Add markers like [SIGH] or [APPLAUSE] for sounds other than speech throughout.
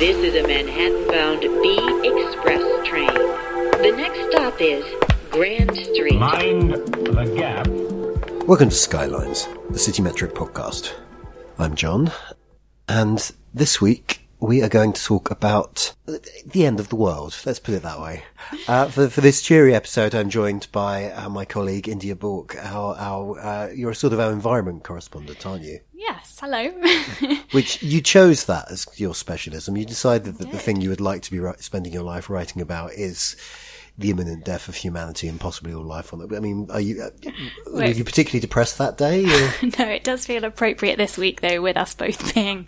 This is a Manhattan bound B Express train. The next stop is Grand Street. Mind the gap. Welcome to Skylines, the City Metric podcast. I'm Jonn, and this week we are going to talk about the end of the world. Let's put it that way. Uh, for, for this cheery episode, I'm joined by uh, my colleague India Bourke. Our, our uh, you're sort of our environment correspondent, aren't you? Yes, hello. [LAUGHS] Which you chose that as your specialism. You decided that the thing you would like to be ri- spending your life writing about is the imminent death of humanity and possibly all life on it. I mean, are you uh, were you particularly depressed that day? Or? [LAUGHS] no, it does feel appropriate this week though, with us both being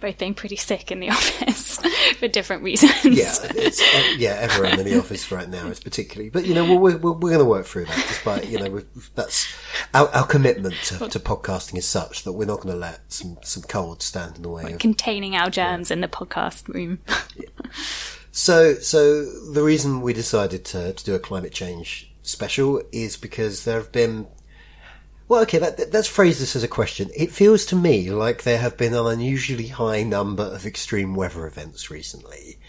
both being pretty sick in the [LAUGHS] office for different reasons. Yeah, it's, uh, yeah, everyone in the office right now is particularly, but you know, we're, we're, we're going to work through that despite, you know, we're- that's our, our commitment to, to podcasting is such that we're not going to let some, some cold stand in the way of. Containing our germs in the podcast room. [LAUGHS] So, so the reason we decided to, to do a climate change special is because there have been, well, okay, that, let's phrase this as a question. It feels to me like there have been an unusually high number of extreme weather events recently.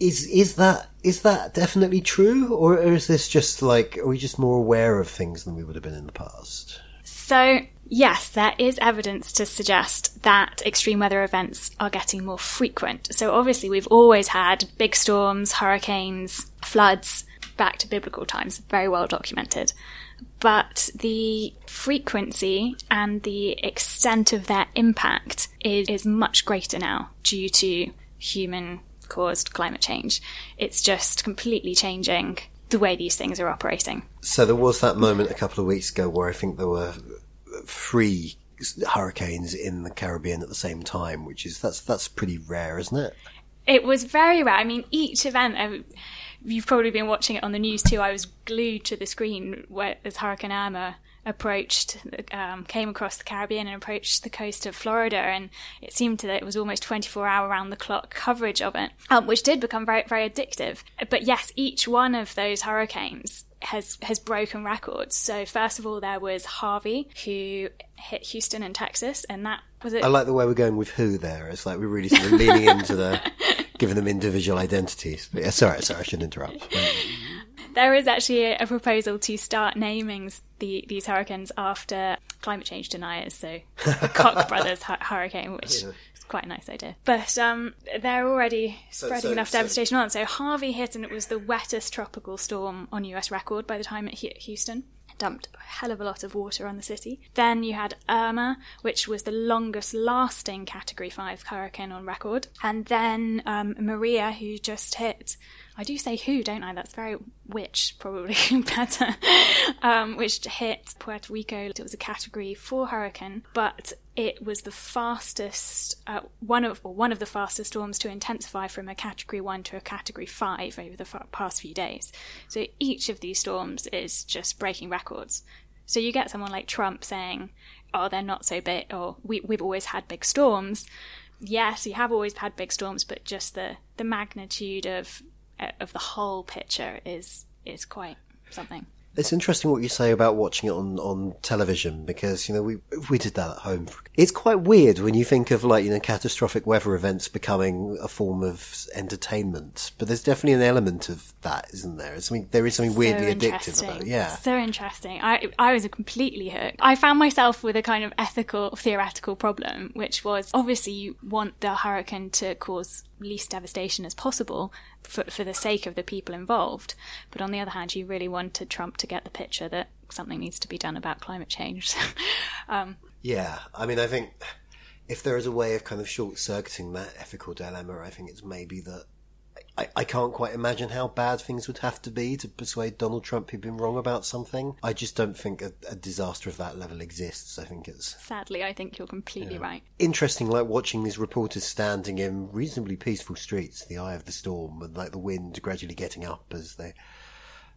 Is is that is that definitely true, or is this just like are we just more aware of things than we would have been in the past? So, yes, there is evidence to suggest that extreme weather events are getting more frequent. So, obviously, we've always had big storms, hurricanes, floods, back to biblical times, very well documented. But the frequency and the extent of their impact is, is much greater now due to human caused climate change. It's just completely changing the way these things are operating. So there was that moment a couple of weeks ago where I think there were three hurricanes in the Caribbean at the same time, which is that's that's pretty rare, isn't it? It was very rare. I mean, each event, uh, you've probably been watching it on the news too. I was glued to the screen where, as Hurricane Irma approached, um, came across the Caribbean and approached the coast of Florida, and it seemed that it was almost 24 hour round the clock coverage of it, um, which did become very, very addictive. But yes, each one of those hurricanes has has broken records. So first of all, there was Harvey, who hit Houston in Texas, and that was it. I like the way we're going with who there. It's like we're really sort of leaning into the [LAUGHS] giving them individual identities. But yeah, sorry, sorry, I shouldn't interrupt. [LAUGHS] There is actually a, a proposal to start naming the, these hurricanes after climate change deniers. So the [LAUGHS] Koch brothers hu- hurricane, which is quite a nice idea. But um, they're already spreading so- enough so- devastation on. So Harvey hit, and it was the wettest tropical storm on US record by the time it hit Houston. Dumped a hell of a lot of water on the city. Then you had Irma, which was the longest lasting Category 5 hurricane on record. And then um, Maria, who just hit. I do say who, don't I? That's very which, probably [LAUGHS] better. um, which hit Puerto Rico. It was a Category 4 hurricane, but it was the fastest, uh, one of one of the fastest storms to intensify from a Category 1 to a Category 5 over the past few days. So each of these storms is just breaking records. So you get someone like Trump saying, "Oh, they're not so big," or "We we've always had big storms." Yes, you have always had big storms, but just the the magnitude of Uh, of the whole picture is is quite something. It's interesting what you say about watching it on, on television because, you know, we, we did that at home. It's quite weird when you think of like, you know, catastrophic weather events becoming a form of entertainment, but there's definitely an element of that, isn't there? It's, I mean, there is something weirdly so addictive about it. Yeah. So interesting. I I was completely hooked. I found myself with a kind of ethical theoretical problem, which was obviously you want the hurricane to cause least devastation as possible for for the sake of the people involved. But on the other hand, you really wanted Trump to get the picture that something needs to be done about climate change. [LAUGHS] um, Yeah, I mean, I think if there is a way of kind of short circuiting that ethical dilemma, I think it's maybe that I, I can't quite imagine how bad things would have to be to persuade Donald Trump he'd been wrong about something. I just don't think a, a disaster of that level exists. I think it's sadly, I think you're completely right. interesting, like watching these reporters standing in reasonably peaceful streets, the eye of the storm, and like the wind gradually getting up as they.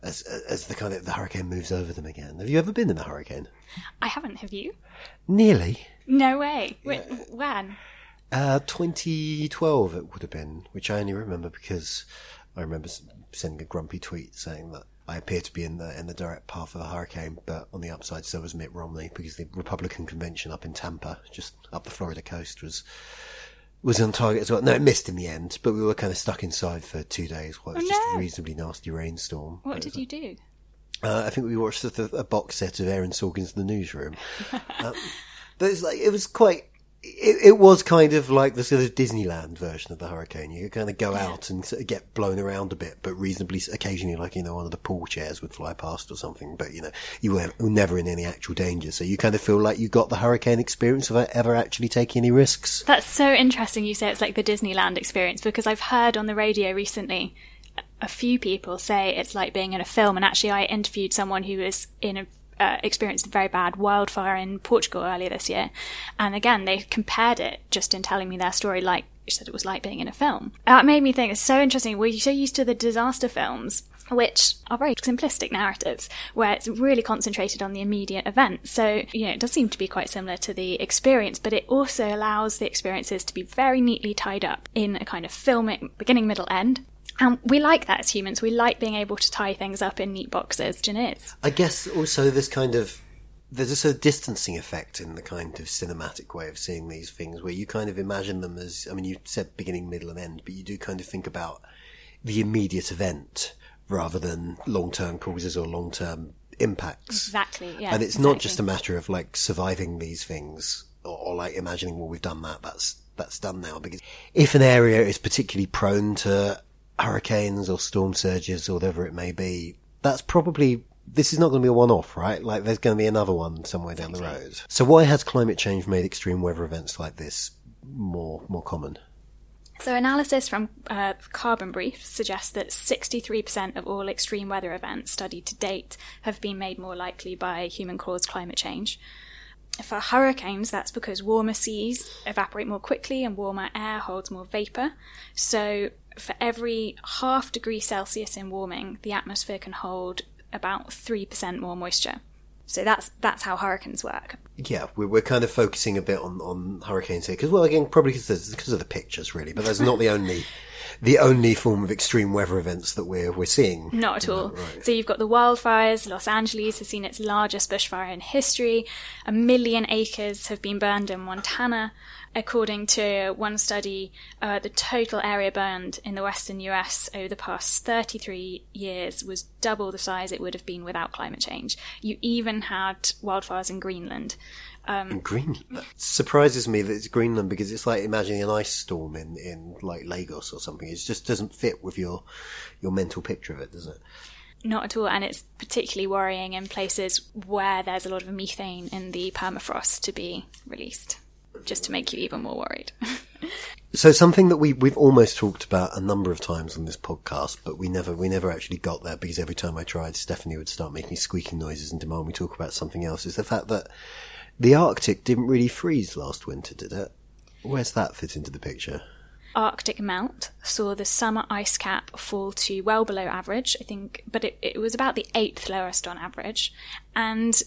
As, as the kind of the hurricane moves over them again. Have you ever been in a hurricane? I haven't. Have you? Nearly. No way. Wait, when? Uh, 2012 it would have been, which I only remember because I remember sending a grumpy tweet saying that I appear to be in the in the direct path of a hurricane, but on the upside so was Mitt Romney because the Republican convention up in Tampa, just up the Florida coast, was was on target as well. No, it missed in the end, but we were kind of stuck inside for two days while it was Oh, just no. a reasonably nasty rainstorm. What did you do? Uh, I think we watched a, a box set of Aaron Sorkin's The Newsroom. um, [LAUGHS] but it's like, it was quite, it, it was kind of like the sort of Disneyland version of the hurricane. You could kind of go out and sort of get blown around a bit, but reasonably, occasionally, like, you know, one of the pool chairs would fly past or something, but, you know, you were never in any actual danger. So you kind of feel like you got the hurricane experience without ever actually taking any risks. That's so interesting you say it's like the Disneyland experience because I've heard on the radio recently a few people say it's like being in a film. And actually, I interviewed someone who was in a uh, experienced a very bad wildfire in Portugal earlier this year, and again they compared it just in telling me their story like she said it was like being in a film. That made me think it's so interesting. We're so used to the disaster films which are very simplistic narratives where it's really concentrated on the immediate event. So, you know, it does seem to be quite similar to the experience, but it also allows the experiences to be very neatly tied up in a kind of filmic beginning, middle, end. And we like that as humans. We like being able to tie things up in neat boxes. Is. I guess also this kind of there's a sort of distancing effect in the kind of cinematic way of seeing these things where you kind of imagine them as I mean you said beginning, middle and end, but you do kind of think about the immediate event rather than long term causes or long term impacts. Exactly. Yeah. and it's not just a matter of like surviving these things or, or like imagining well we've done that that's that's done now because if an area is particularly prone to hurricanes or storm surges or whatever it may be that's probably this is not going to be a one-off right? Like there's going to be another one somewhere down the road. So why has climate change made extreme weather events like this more more common? So, analysis from uh, Carbon Brief suggests that 63% of all extreme weather events studied to date have been made more likely by human caused climate change. For hurricanes, that's because warmer seas evaporate more quickly and warmer air holds more vapour. So, for every half degree Celsius in warming, the atmosphere can hold about 3% more moisture. So, that's, that's how hurricanes work. yeah we're, we're kind of focusing a bit on, on hurricanes here because well again probably because because of the pictures really but that's not the only [LAUGHS] the only form of extreme weather events that we're we're seeing Not at all. So you've got the wildfires. Los Angeles has seen its largest bushfire in history. A million acres have been burned in Montana. According to one study, uh, the total area burned in the western US over the past 33 years was double the size it would have been without climate change. You even had wildfires in Greenland. in Greenland. That surprises me that it's Greenland because it's like imagining an ice storm in, in like Lagos or something. It just doesn't fit with your your mental picture of it, does it? Not at all, and it's particularly worrying in places where there's a lot of methane in the permafrost to be released, just to make you even more worried. [LAUGHS] So something that we we've almost talked about a number of times on this podcast, but we never we never actually got there because every time I tried, Stephanie would start making squeaking noises and demand we talk about something else. Is the fact that the Arctic didn't really freeze last winter, did it? Where's that fit into the picture? Arctic melt saw the summer ice cap fall to well below average, I think, but it, it was about the eighth lowest on average. And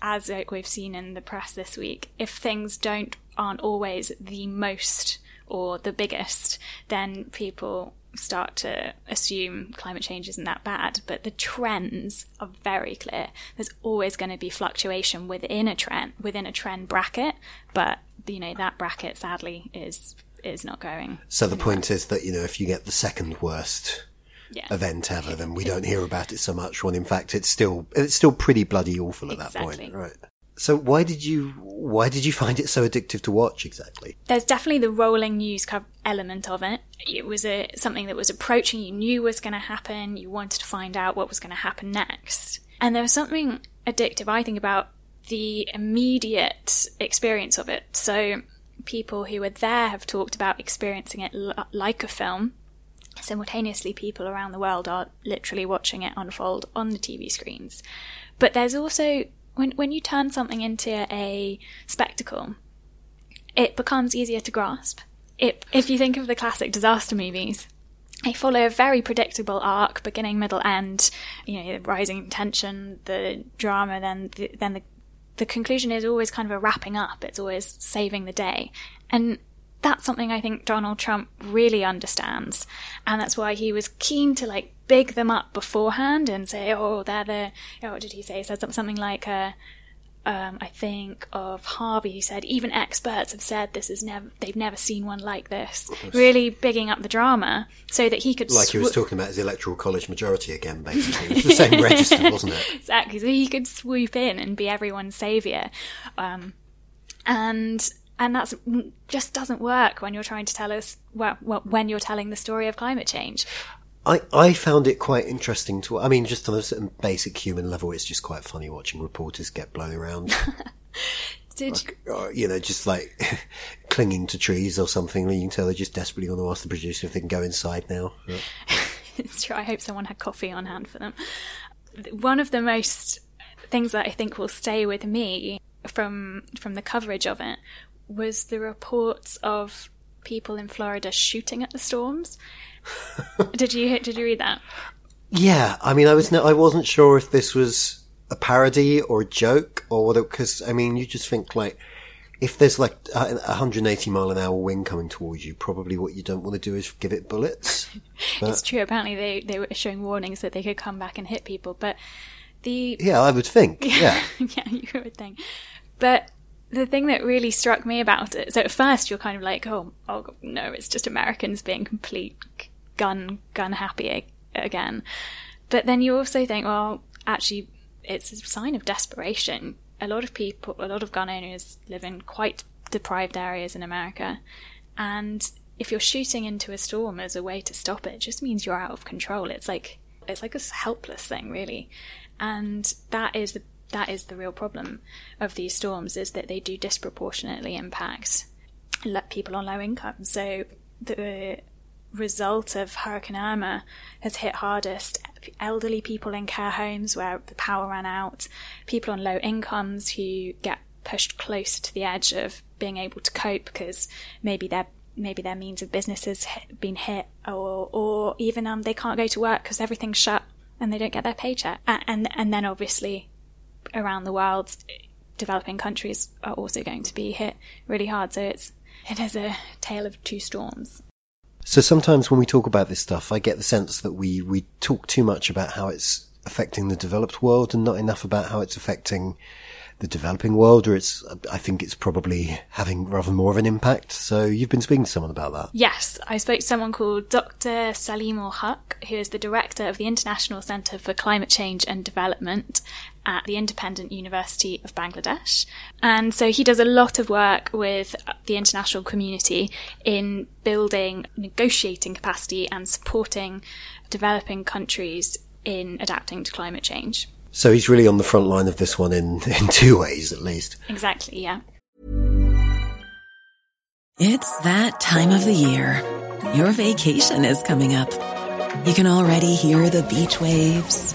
as like we've seen in the press this week, if things don't aren't always the most or the biggest, then people start to assume climate change isn't that bad, but the trends are very clear. There's always going to be fluctuation within a trend, within a trend bracket, but you know that bracket sadly is is not going. So the point is that you know if you get the second worst Yeah. event ever, then we don't hear about it so much. When in fact it's still it's still pretty bloody awful at that point, right? So why did you why did you find it so addictive to watch exactly? there's definitely the rolling news co- element of it. It was a something that was approaching. You knew was going to happen. You wanted to find out what was going to happen next. And there was something addictive, I think, about the immediate experience of it. So people who were there have talked about experiencing it l- like a film. Simultaneously, people around the world are literally watching it unfold on the TV screens. But there's also when when you turn something into a spectacle, it becomes easier to grasp. It, if you think of the classic disaster movies, they follow a very predictable arc, beginning, middle, end. You know, the rising tension, the drama, then the, then the the conclusion is always kind of a wrapping up. It's always saving the day, and that's something I think Donald Trump really understands, and that's why he was keen to like big them up beforehand and say, "Oh, they're the." Oh, what did he say? He said something like, uh, um, I think of Harvey who said even experts have said this is never they've never seen one like this. Really bigging up the drama so that he could Like he was talking about his electoral college majority again, basically. It was the same register, [LAUGHS] wasn't it? exactly so he could swoop in and be everyone's savior, um, and and that's mm, just doesn't work when you're trying to tell us well, well when you're telling the story of climate change. I, I found it quite interesting to. I mean, just on a certain basic human level, it's just quite funny watching reporters get blown around. [LAUGHS] Did you, or, you know, just like [LAUGHS] clinging to trees or something. You can tell they're just desperately going to ask the producer if they can go inside now. [LAUGHS] it's true. I hope someone had coffee on hand for them. One of the most things that I think will stay with me from from the coverage of it was the reports of people in Florida shooting at the storms. [LAUGHS] did you did you read that? Yeah, I mean, I was no, I wasn't sure if this was a parody or a joke or whether because I mean, you just think like if there's like a 180 mile an hour wind coming towards you, probably what you don't want to do is give it bullets. [LAUGHS] It's true. Apparently, they they were showing warnings that they could come back and hit people, but the Yeah, I would think. Yeah. [LAUGHS] yeah, you would think. But the thing that really struck me about it, so at first you're kind of like, oh, oh no, it's just Americans being complete gun gun happy again. But then you also think, well, actually, it's a sign of desperation. A lot of people, a lot of gun owners live in quite deprived areas in America, and if you're shooting into a storm as a way to stop it, it just means you're out of control. It's like it's like a helpless thing, really, and that is the that is the real problem of these storms is that they do disproportionately impact people on low income. So the result of Hurricane Irma has hit hardest elderly people in care homes where the power ran out, people on low incomes who get pushed closer to the edge of being able to cope because maybe their maybe their means of business has hit, been hit or or even um they can't go to work because everything's shut and they don't get their paycheck and, and then obviously around the world developing countries are also going to be hit really hard so it's it is a tale of two storms So sometimes when we talk about this stuff, I get the sense that we, we talk too much about how it's affecting the developed world and not enough about how it's affecting the developing world, or it's, I think it's probably having rather more of an impact. So you've been speaking to someone about that. Yes, I spoke to someone called Dr. Saleemul Huq, who is the director of the International Centre for Climate Change and Development at the Independent University of Bangladesh. And so he does a lot of work with the international community in building negotiating capacity and supporting developing countries in adapting to climate change. So he's really on the front line of this one in, [LAUGHS] in two ways at least. Exactly, yeah. It's that time of the year. Your vacation is coming up. You can already hear the beach waves,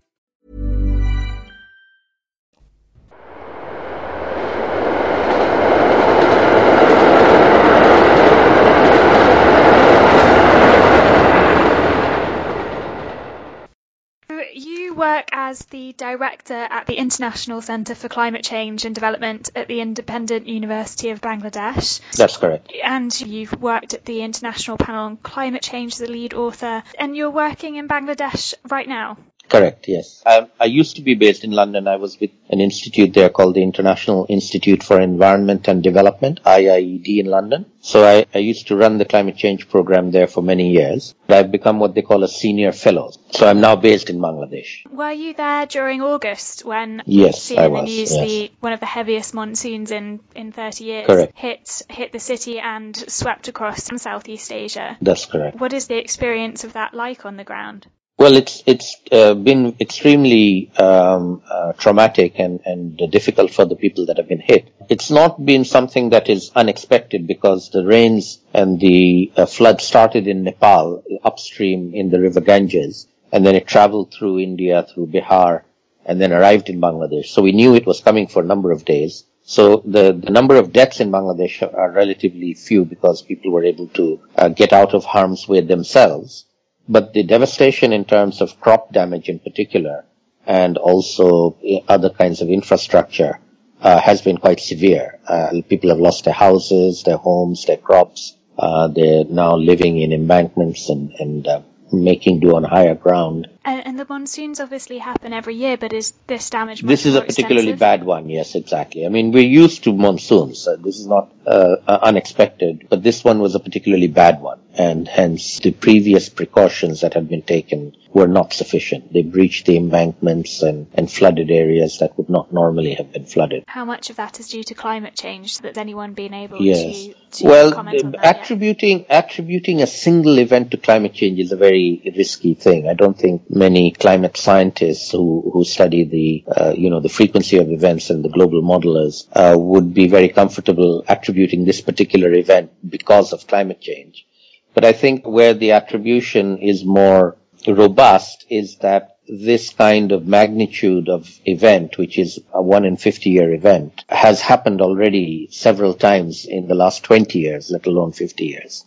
Work as the director at the International Centre for Climate Change and Development at the Independent University of Bangladesh. That's correct. And you've worked at the International Panel on Climate Change as a lead author. And you're working in Bangladesh right now. Correct, yes. I, I used to be based in London. I was with an institute there called the International Institute for Environment and Development, IIED in London. So I, I used to run the climate change program there for many years. I've become what they call a senior fellow. So I'm now based in Bangladesh. Were you there during August when Yes, seen I in the was, news yes. the one of the heaviest monsoons in, in 30 years Correct. hit hit the city and swept across Southeast Asia? That's correct. What is the experience of that like on the ground? Well, it's it's uh, been extremely um, uh, traumatic and and difficult for the people that have been hit. It's not been something that is unexpected because the rains and the uh, flood started in Nepal upstream in the river Ganges, and then it traveled through India, through Bihar, and then arrived in Bangladesh. So we knew it was coming for a number of days. So the, the number of deaths in Bangladesh are relatively few because people were able to uh, get out of harm's way themselves but the devastation in terms of crop damage in particular and also other kinds of infrastructure uh, has been quite severe. Uh, people have lost their houses, their homes, their crops. Uh, they're now living in embankments and, and uh, making do on higher ground. And, and the monsoons obviously happen every year, but is this damage? This is a particularly extensive? bad one. Yes, exactly. I mean, we're used to monsoons. So this is not uh, uh, unexpected, but this one was a particularly bad one, and hence the previous precautions that had been taken were not sufficient. They breached the embankments and, and flooded areas that would not normally have been flooded. How much of that is due to climate change? That's anyone been able Yes. to, to Well, comment on that yet? attributing attributing a single event to climate change is a very risky thing. I don't think many climate scientists who who study the uh, you know the frequency of events and the global modelers uh, would be very comfortable attributing this particular event because of climate change. But I think where the attribution is more robust is that this kind of magnitude of event, which is a one in 50 year event, has happened already several times in the last 20 years, let alone 50 years.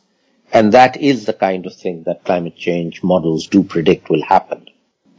And that is the kind of thing that climate change models do predict will happen.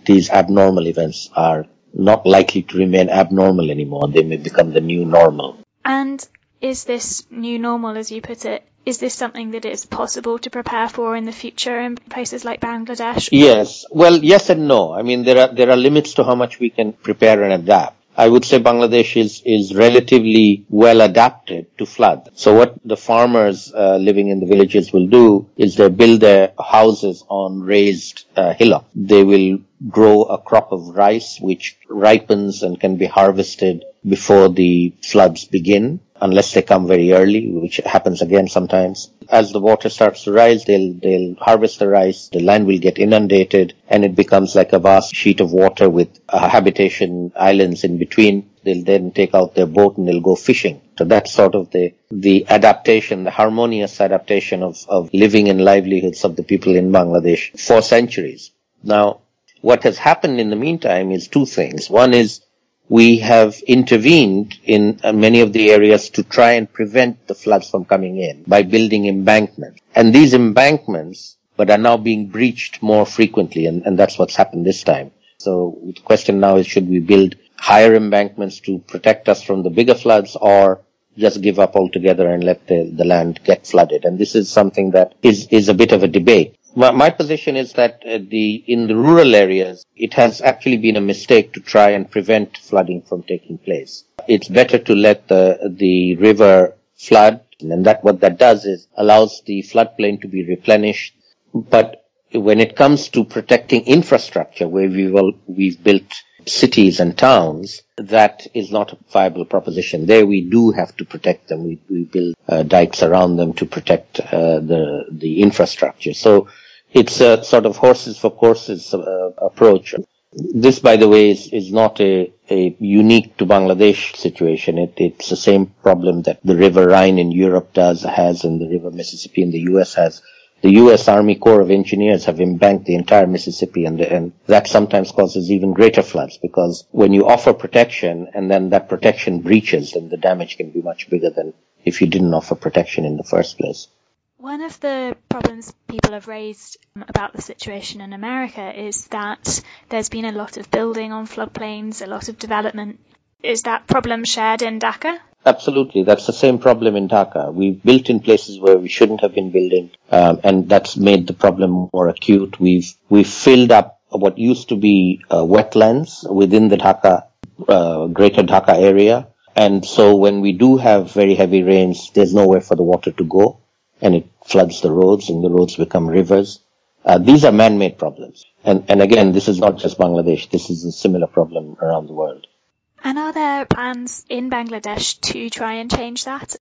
These abnormal events are not likely to remain abnormal anymore. They may become the new normal. And is this new normal, as you put it, is this something that is possible to prepare for in the future in places like Bangladesh? Yes. Well, yes and no. I mean, there are, there are limits to how much we can prepare and adapt. I would say Bangladesh is, is relatively well adapted to flood. So what the farmers uh, living in the villages will do is they build their houses on raised uh, hillock. They will grow a crop of rice which ripens and can be harvested before the floods begin unless they come very early, which happens again sometimes. As the water starts to rise, they'll, they'll harvest the rice, the land will get inundated, and it becomes like a vast sheet of water with uh, habitation islands in between. They'll then take out their boat and they'll go fishing. So that's sort of the, the adaptation, the harmonious adaptation of, of living and livelihoods of the people in Bangladesh for centuries. Now, what has happened in the meantime is two things. One is we have intervened in uh, many of the areas to try and prevent the floods from coming in by building embankments. And these embankments, but are now being breached more frequently, and, and that's what's happened this time. So the question now is should we build higher embankments to protect us from the bigger floods or just give up altogether and let the, the land get flooded? And this is something that is, is a bit of a debate. My, my position is that uh, the, in the rural areas, it has actually been a mistake to try and prevent flooding from taking place. It's better to let the, the river flood and that what that does is allows the floodplain to be replenished. But when it comes to protecting infrastructure, where we will, we've built cities and towns, that is not a viable proposition. There we do have to protect them. We, we build uh, dikes around them to protect uh, the the infrastructure. So it's a sort of horses for courses uh, approach. This, by the way, is, is not a, a unique to Bangladesh situation. It, it's the same problem that the River Rhine in Europe does, has, and the River Mississippi in the U.S. has. The U.S. Army Corps of Engineers have embanked the entire Mississippi, and, and that sometimes causes even greater floods because when you offer protection and then that protection breaches, then the damage can be much bigger than if you didn't offer protection in the first place. One of the problems people have raised um, about the situation in America is that there's been a lot of building on floodplains, a lot of development. Is that problem shared in Dhaka? Absolutely. That's the same problem in Dhaka. We've built in places where we shouldn't have been building, um, and that's made the problem more acute. We've, we've filled up what used to be uh, wetlands within the Dhaka, uh, greater Dhaka area. And so when we do have very heavy rains, there's nowhere for the water to go and it floods the roads and the roads become rivers. Uh, these are man-made problems. And, and again, this is not just Bangladesh. This is a similar problem around the world. And are there plans in Bangladesh to try and change that?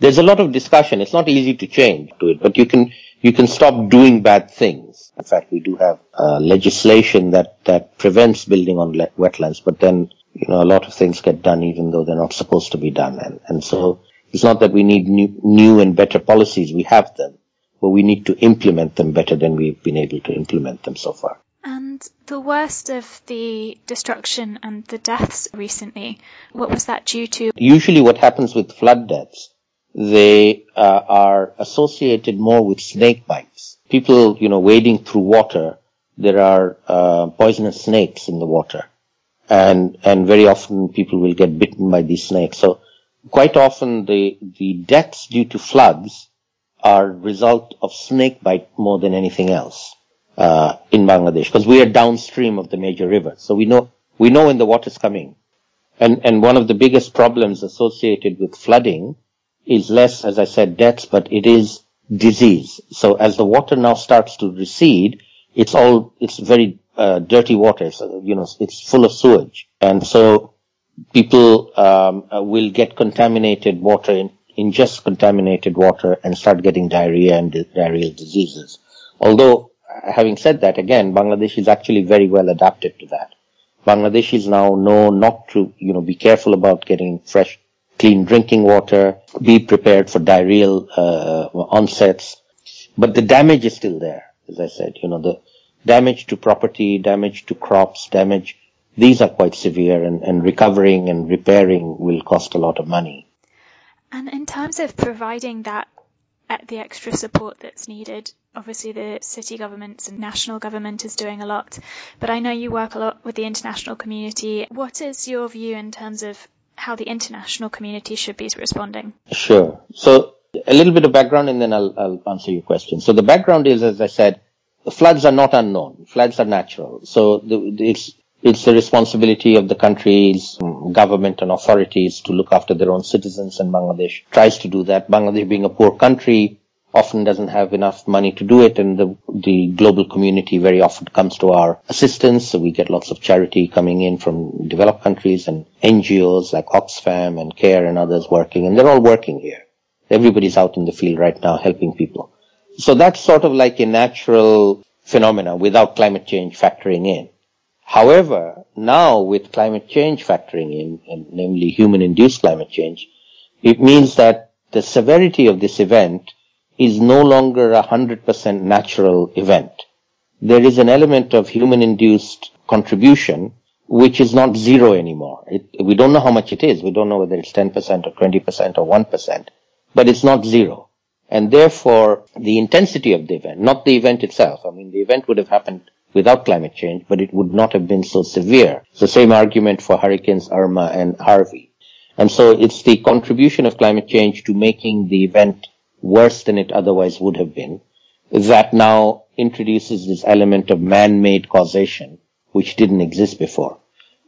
There's a lot of discussion. It's not easy to change to it, but you can you can stop doing bad things. In fact, we do have uh, legislation that that prevents building on le- wetlands, but then you know a lot of things get done even though they're not supposed to be done, and and so it's not that we need new, new and better policies. We have them, but we need to implement them better than we've been able to implement them so far. And the worst of the destruction and the deaths recently, what was that due to? Usually what happens with flood deaths, they uh, are associated more with snake bites. People, you know, wading through water, there are uh, poisonous snakes in the water. And, and very often people will get bitten by these snakes. So quite often the, the deaths due to floods are result of snake bite more than anything else uh, in Bangladesh because we are downstream of the major rivers. So we know we know when the water is coming. And and one of the biggest problems associated with flooding is less, as I said, deaths, but it is disease. So as the water now starts to recede, it's all it's very uh, dirty water. So, you know, it's full of sewage, and so people um, uh, will get contaminated water in, ingest contaminated water and start getting diarrhea and di- diarrheal diseases. Although having said that, again, Bangladesh is actually very well adapted to that. Bangladeshis now know not to, you know, be careful about getting fresh, clean drinking water, be prepared for diarrheal uh, onsets. But the damage is still there, as I said. You know, the damage to property, damage to crops, damage. These are quite severe, and, and recovering and repairing will cost a lot of money. And in terms of providing that the extra support that's needed. Obviously, the city governments and national government is doing a lot, but I know you work a lot with the international community. What is your view in terms of how the international community should be responding? Sure. So, a little bit of background and then I'll, I'll answer your question. So, the background is, as I said, floods are not unknown. Floods are natural. So, the, it's it's the responsibility of the country's um, government and authorities to look after their own citizens and Bangladesh tries to do that. Bangladesh being a poor country often doesn't have enough money to do it and the, the global community very often comes to our assistance. So we get lots of charity coming in from developed countries and NGOs like Oxfam and CARE and others working and they're all working here. Everybody's out in the field right now helping people. So that's sort of like a natural phenomena without climate change factoring in. However, now with climate change factoring in, and namely human-induced climate change, it means that the severity of this event is no longer a 100% natural event. There is an element of human-induced contribution which is not zero anymore. It, we don't know how much it is. We don't know whether it's 10% or 20% or 1%, but it's not zero. And therefore, the intensity of the event, not the event itself. I mean, the event would have happened without climate change, but it would not have been so severe. It's the same argument for hurricanes Irma and Harvey. And so it's the contribution of climate change to making the event worse than it otherwise would have been that now introduces this element of man-made causation, which didn't exist before.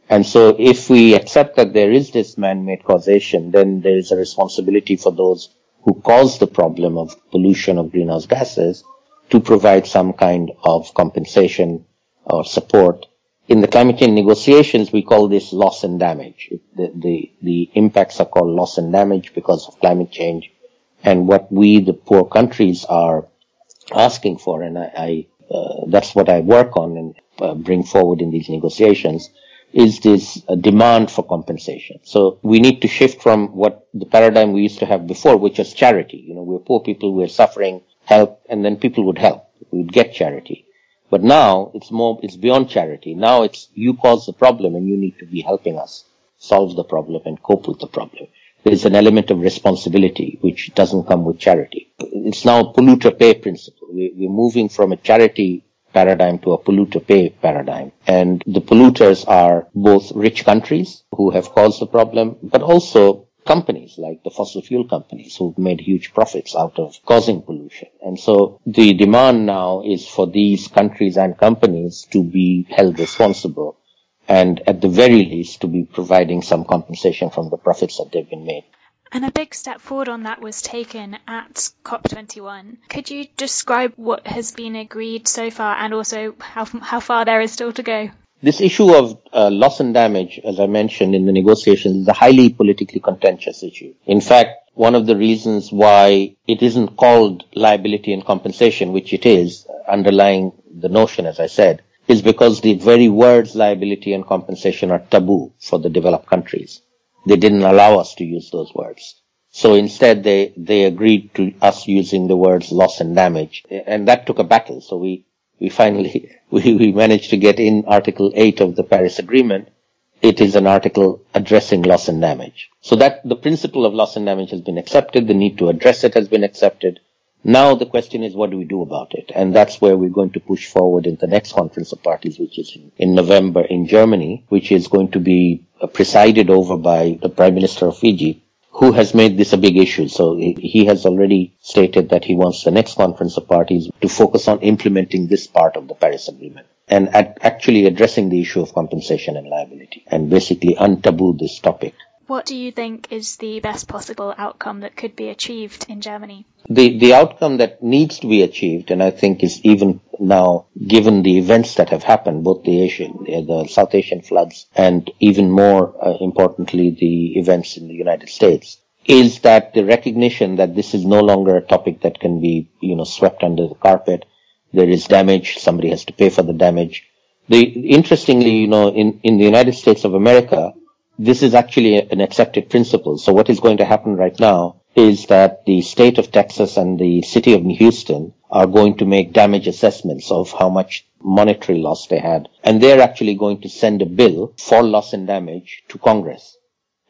And so if we accept that there is this man-made causation, then there is a responsibility for those who cause the problem of pollution of greenhouse gases to provide some kind of compensation or support. In the climate change negotiations, we call this loss and damage. The, the, the impacts are called loss and damage because of climate change. And what we, the poor countries, are asking for, and I, I uh, that's what I work on and uh, bring forward in these negotiations, is this uh, demand for compensation. So we need to shift from what the paradigm we used to have before, which was charity. You know, we're poor people, we're suffering, help, and then people would help. We'd get charity. But now it's more, it's beyond charity. Now it's you cause the problem and you need to be helping us solve the problem and cope with the problem. There's an element of responsibility which doesn't come with charity. It's now a polluter pay principle. We're moving from a charity paradigm to a polluter pay paradigm. And the polluters are both rich countries who have caused the problem, but also companies like the fossil fuel companies who've made huge profits out of causing pollution. And so the demand now is for these countries and companies to be held responsible and at the very least to be providing some compensation from the profits that they've been made. And a big step forward on that was taken at COP21. Could you describe what has been agreed so far and also how, how far there is still to go? This issue of uh, loss and damage, as I mentioned in the negotiations, is a highly politically contentious issue. In fact, one of the reasons why it isn't called liability and compensation, which it is, underlying the notion, as I said, is because the very words liability and compensation are taboo for the developed countries. They didn't allow us to use those words. So instead they, they agreed to us using the words loss and damage. And that took a battle. So we, we finally, [LAUGHS] we, we managed to get in Article 8 of the Paris Agreement. It is an article addressing loss and damage. So that the principle of loss and damage has been accepted. The need to address it has been accepted. Now the question is, what do we do about it? And that's where we're going to push forward in the next conference of parties, which is in November in Germany, which is going to be uh, presided over by the Prime Minister of Fiji, who has made this a big issue. So he has already stated that he wants the next conference of parties to focus on implementing this part of the Paris Agreement and actually addressing the issue of compensation and liability and basically untaboo this topic. What do you think is the best possible outcome that could be achieved in Germany? The, the outcome that needs to be achieved, and I think is even now, given the events that have happened, both the Asian, the South Asian floods, and even more uh, importantly, the events in the United States, is that the recognition that this is no longer a topic that can be, you know, swept under the carpet. There is damage. Somebody has to pay for the damage. The, interestingly, you know, in, in the United States of America, this is actually an accepted principle. So what is going to happen right now is that the state of Texas and the city of Houston are going to make damage assessments of how much monetary loss they had. And they're actually going to send a bill for loss and damage to Congress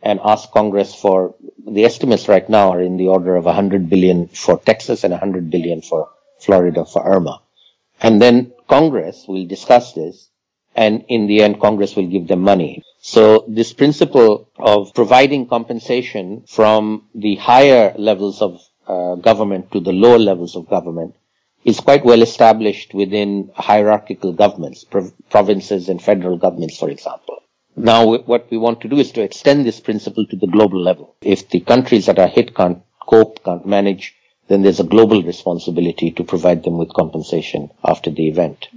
and ask Congress for the estimates right now are in the order of 100 billion for Texas and 100 billion for Florida for Irma. And then Congress will discuss this and in the end Congress will give them money. So this principle of providing compensation from the higher levels of uh, government to the lower levels of government is quite well established within hierarchical governments, prov- provinces and federal governments, for example. Now, what we want to do is to extend this principle to the global level. If the countries that are hit can't cope, can't manage, then there's a global responsibility to provide them with compensation after the event.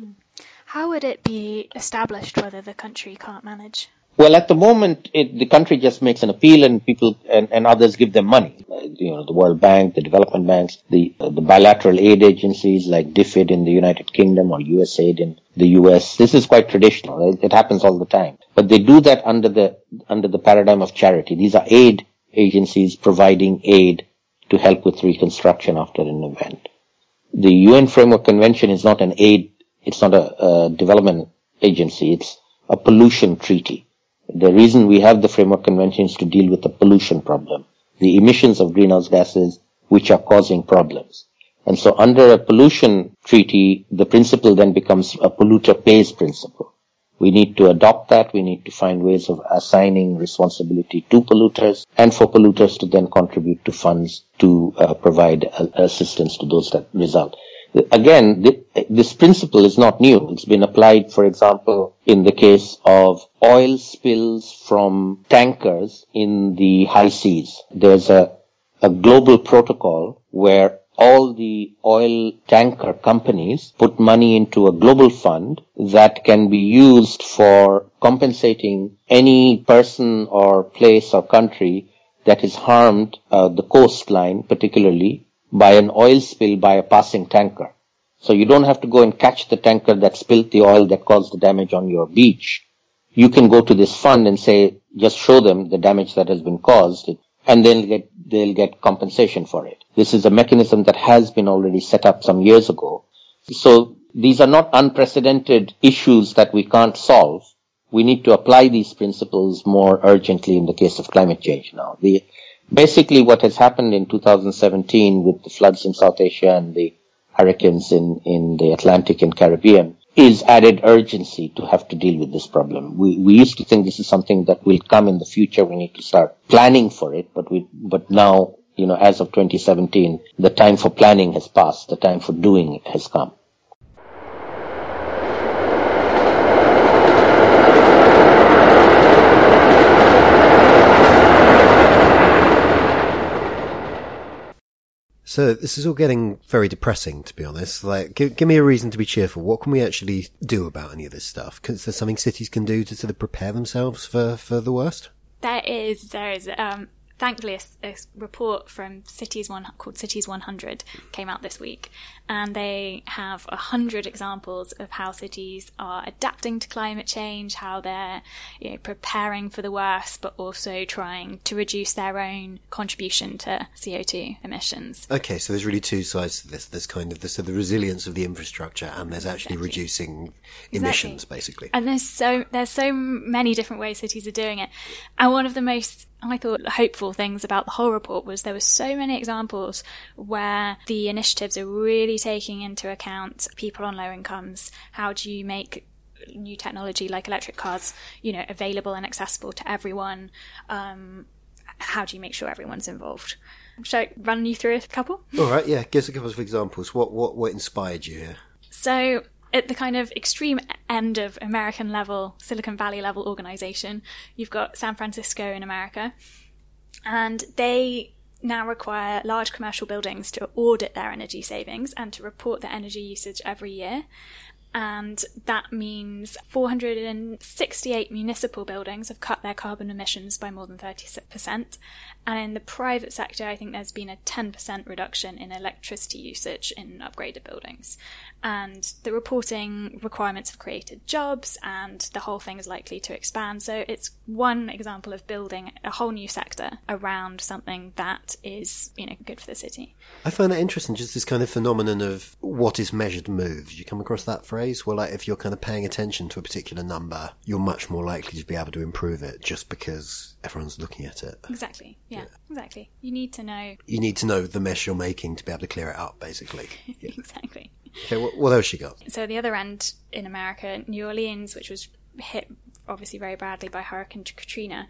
How would it be established whether the country can't manage? Well, at the moment, it, the country just makes an appeal, and people and, and others give them money. You know, the World Bank, the development banks, the uh, the bilateral aid agencies like DFID in the United Kingdom or USAID in the US. This is quite traditional. It, it happens all the time, but they do that under the under the paradigm of charity. These are aid agencies providing aid to help with reconstruction after an event. The UN Framework Convention is not an aid. It's not a, a development agency. It's a pollution treaty the reason we have the framework convention is to deal with the pollution problem, the emissions of greenhouse gases which are causing problems. And so under a pollution treaty, the principle then becomes a polluter pays principle. We need to adopt that. We need to find ways of assigning responsibility to polluters and for polluters to then contribute to funds to uh, provide uh, assistance to those that result. Again, th- this principle is not new. It's been applied, for example, in the case of oil spills from tankers in the high seas. There's a, a global protocol where all the oil tanker companies put money into a global fund that can be used for compensating any person or place or country that is harmed, uh, the coastline particularly, by an oil spill by a passing tanker. So you don't have to go and catch the tanker that spilled the oil that caused the damage on your beach. You can go to this fund and say, just show them the damage that has been caused and they'll get, they'll get compensation for it. This is a mechanism that has been already set up some years ago. So these are not unprecedented issues that we can't solve. We need to apply these principles more urgently in the case of climate change now. The, basically what has happened in 2017 with the floods in South Asia and the hurricanes in, in the Atlantic and Caribbean is added urgency to have to deal with this problem. We, we used to think this is something that will come in the future. We need to start planning for it, but we, but now, you know, as of 2017, the time for planning has passed. The time for doing it has come. So this is all getting very depressing, to be honest. Like, give, give me a reason to be cheerful. What can we actually do about any of this stuff? Is there something cities can do to sort of prepare themselves for, for the worst? There is, there is. Um, thankfully, a, a, report from Cities One called Cities 100 came out this week, and they have a hundred examples of how cities are adapting to climate change, how they're you know, preparing for the worst, but also trying to reduce their own contribution to CO2 emissions. Okay, so there's really two sides to this. There's kind of the, so the resilience of the infrastructure, and there's actually exactly. reducing emissions, exactly. basically. And there's so there's so many different ways cities are doing it, and one of the most I thought hopeful things about the whole report was there were so many examples where the initiatives are really taking into account people on low incomes. How do you make new technology like electric cars, you know, available and accessible to everyone? Um, how do you make sure everyone's involved? Shall I run you through a couple? All right, yeah. Give us a couple of examples. What what what inspired you here? So at the kind of extreme end of American level, Silicon Valley level organization, you've got San Francisco in America, and they now require large commercial buildings to audit their energy savings and to report their energy usage every year and that means 468 municipal buildings have cut their carbon emissions by more than 36%. And in the private sector, I think there's been a 10% reduction in electricity usage in upgraded buildings. And the reporting requirements have created jobs, and the whole thing is likely to expand. So it's one example of building a whole new sector around something that is, you know, good for the city. I find that interesting, just this kind of phenomenon of what is measured moves. You come across that phrase? Phrase where like if you're kind of paying attention to a particular number, you're much more likely to be able to improve it just because everyone's looking at it. Exactly. Yeah, yeah. exactly. You need to know. You need to know the mess you're making to be able to clear it up, basically. [LAUGHS] Yeah. exactly. Okay, what, what else you got? So the other end in America, New Orleans, which was hit obviously very badly by Hurricane Katrina,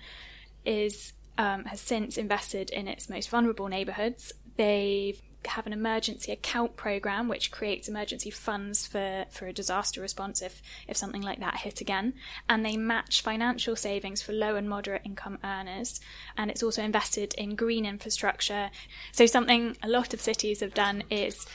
is um, has since invested in its most vulnerable neighborhoods. They've have an emergency account program which creates emergency funds for, for a disaster response if, if something like that hit again. And they match financial savings for low and moderate income earners. And it's also invested in green infrastructure. So something a lot of cities have done is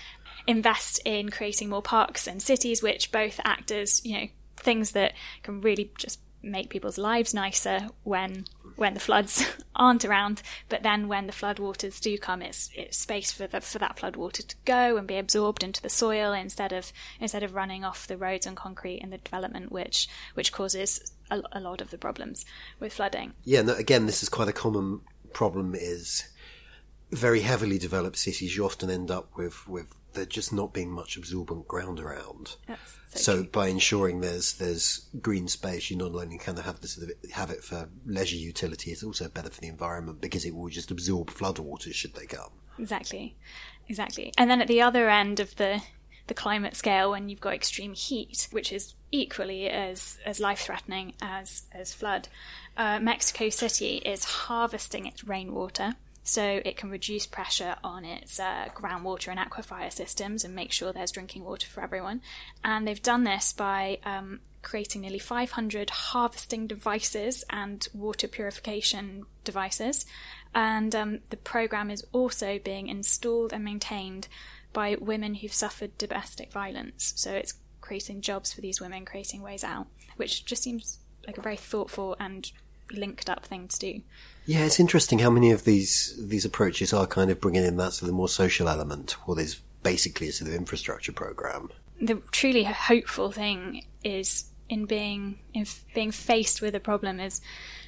invest in creating more parks and cities, which both act as, you know, things that can really just make people's lives nicer when when the floods [LAUGHS] aren't around. But then when the floodwaters do come, it's it's space for the, for that floodwater to go and be absorbed into the soil instead of instead of running off the roads and concrete in the development, which which causes a, a lot of the problems with flooding. Yeah, no, again, this is quite a common problem. Is very heavily developed cities, you often end up with with there just not being much absorbent ground around. So, so by ensuring there's there's green space, you not only kind of have this have it for leisure utility, it's also better for the environment because it will just absorb floodwaters should they come. Exactly. exactly. And then at the other end of the the climate scale, when you've got extreme heat, which is equally as as life threatening as as flood, uh, Mexico City is harvesting its rainwater so it can reduce pressure on its uh, groundwater and aquifer systems and make sure there's drinking water for everyone. And they've done this by um, creating nearly 500 harvesting devices and water purification devices. And um, the program is also being installed and maintained by women who've suffered domestic violence. So it's creating jobs for these women, creating ways out, which just seems like a very thoughtful and linked up thing to do. Yeah, it's interesting how many of these these approaches are kind of bringing in that sort of more social element, what is basically a sort of infrastructure program. The truly hopeful thing is in being in being faced with a problem as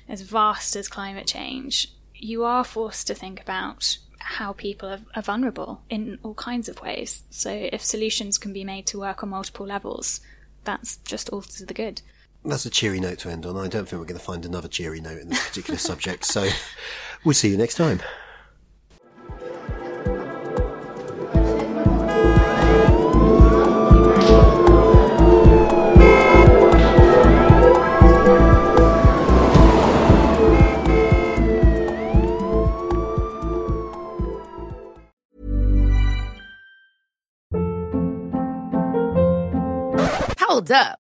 as vast as climate change. You are forced to think about how people are, are vulnerable in all kinds of ways. So if solutions can be made to work on multiple levels, that's just all to the good. That's a cheery note to end on. I don't think we're going to find another cheery note in this particular subject. So we'll see you next time. Hold up.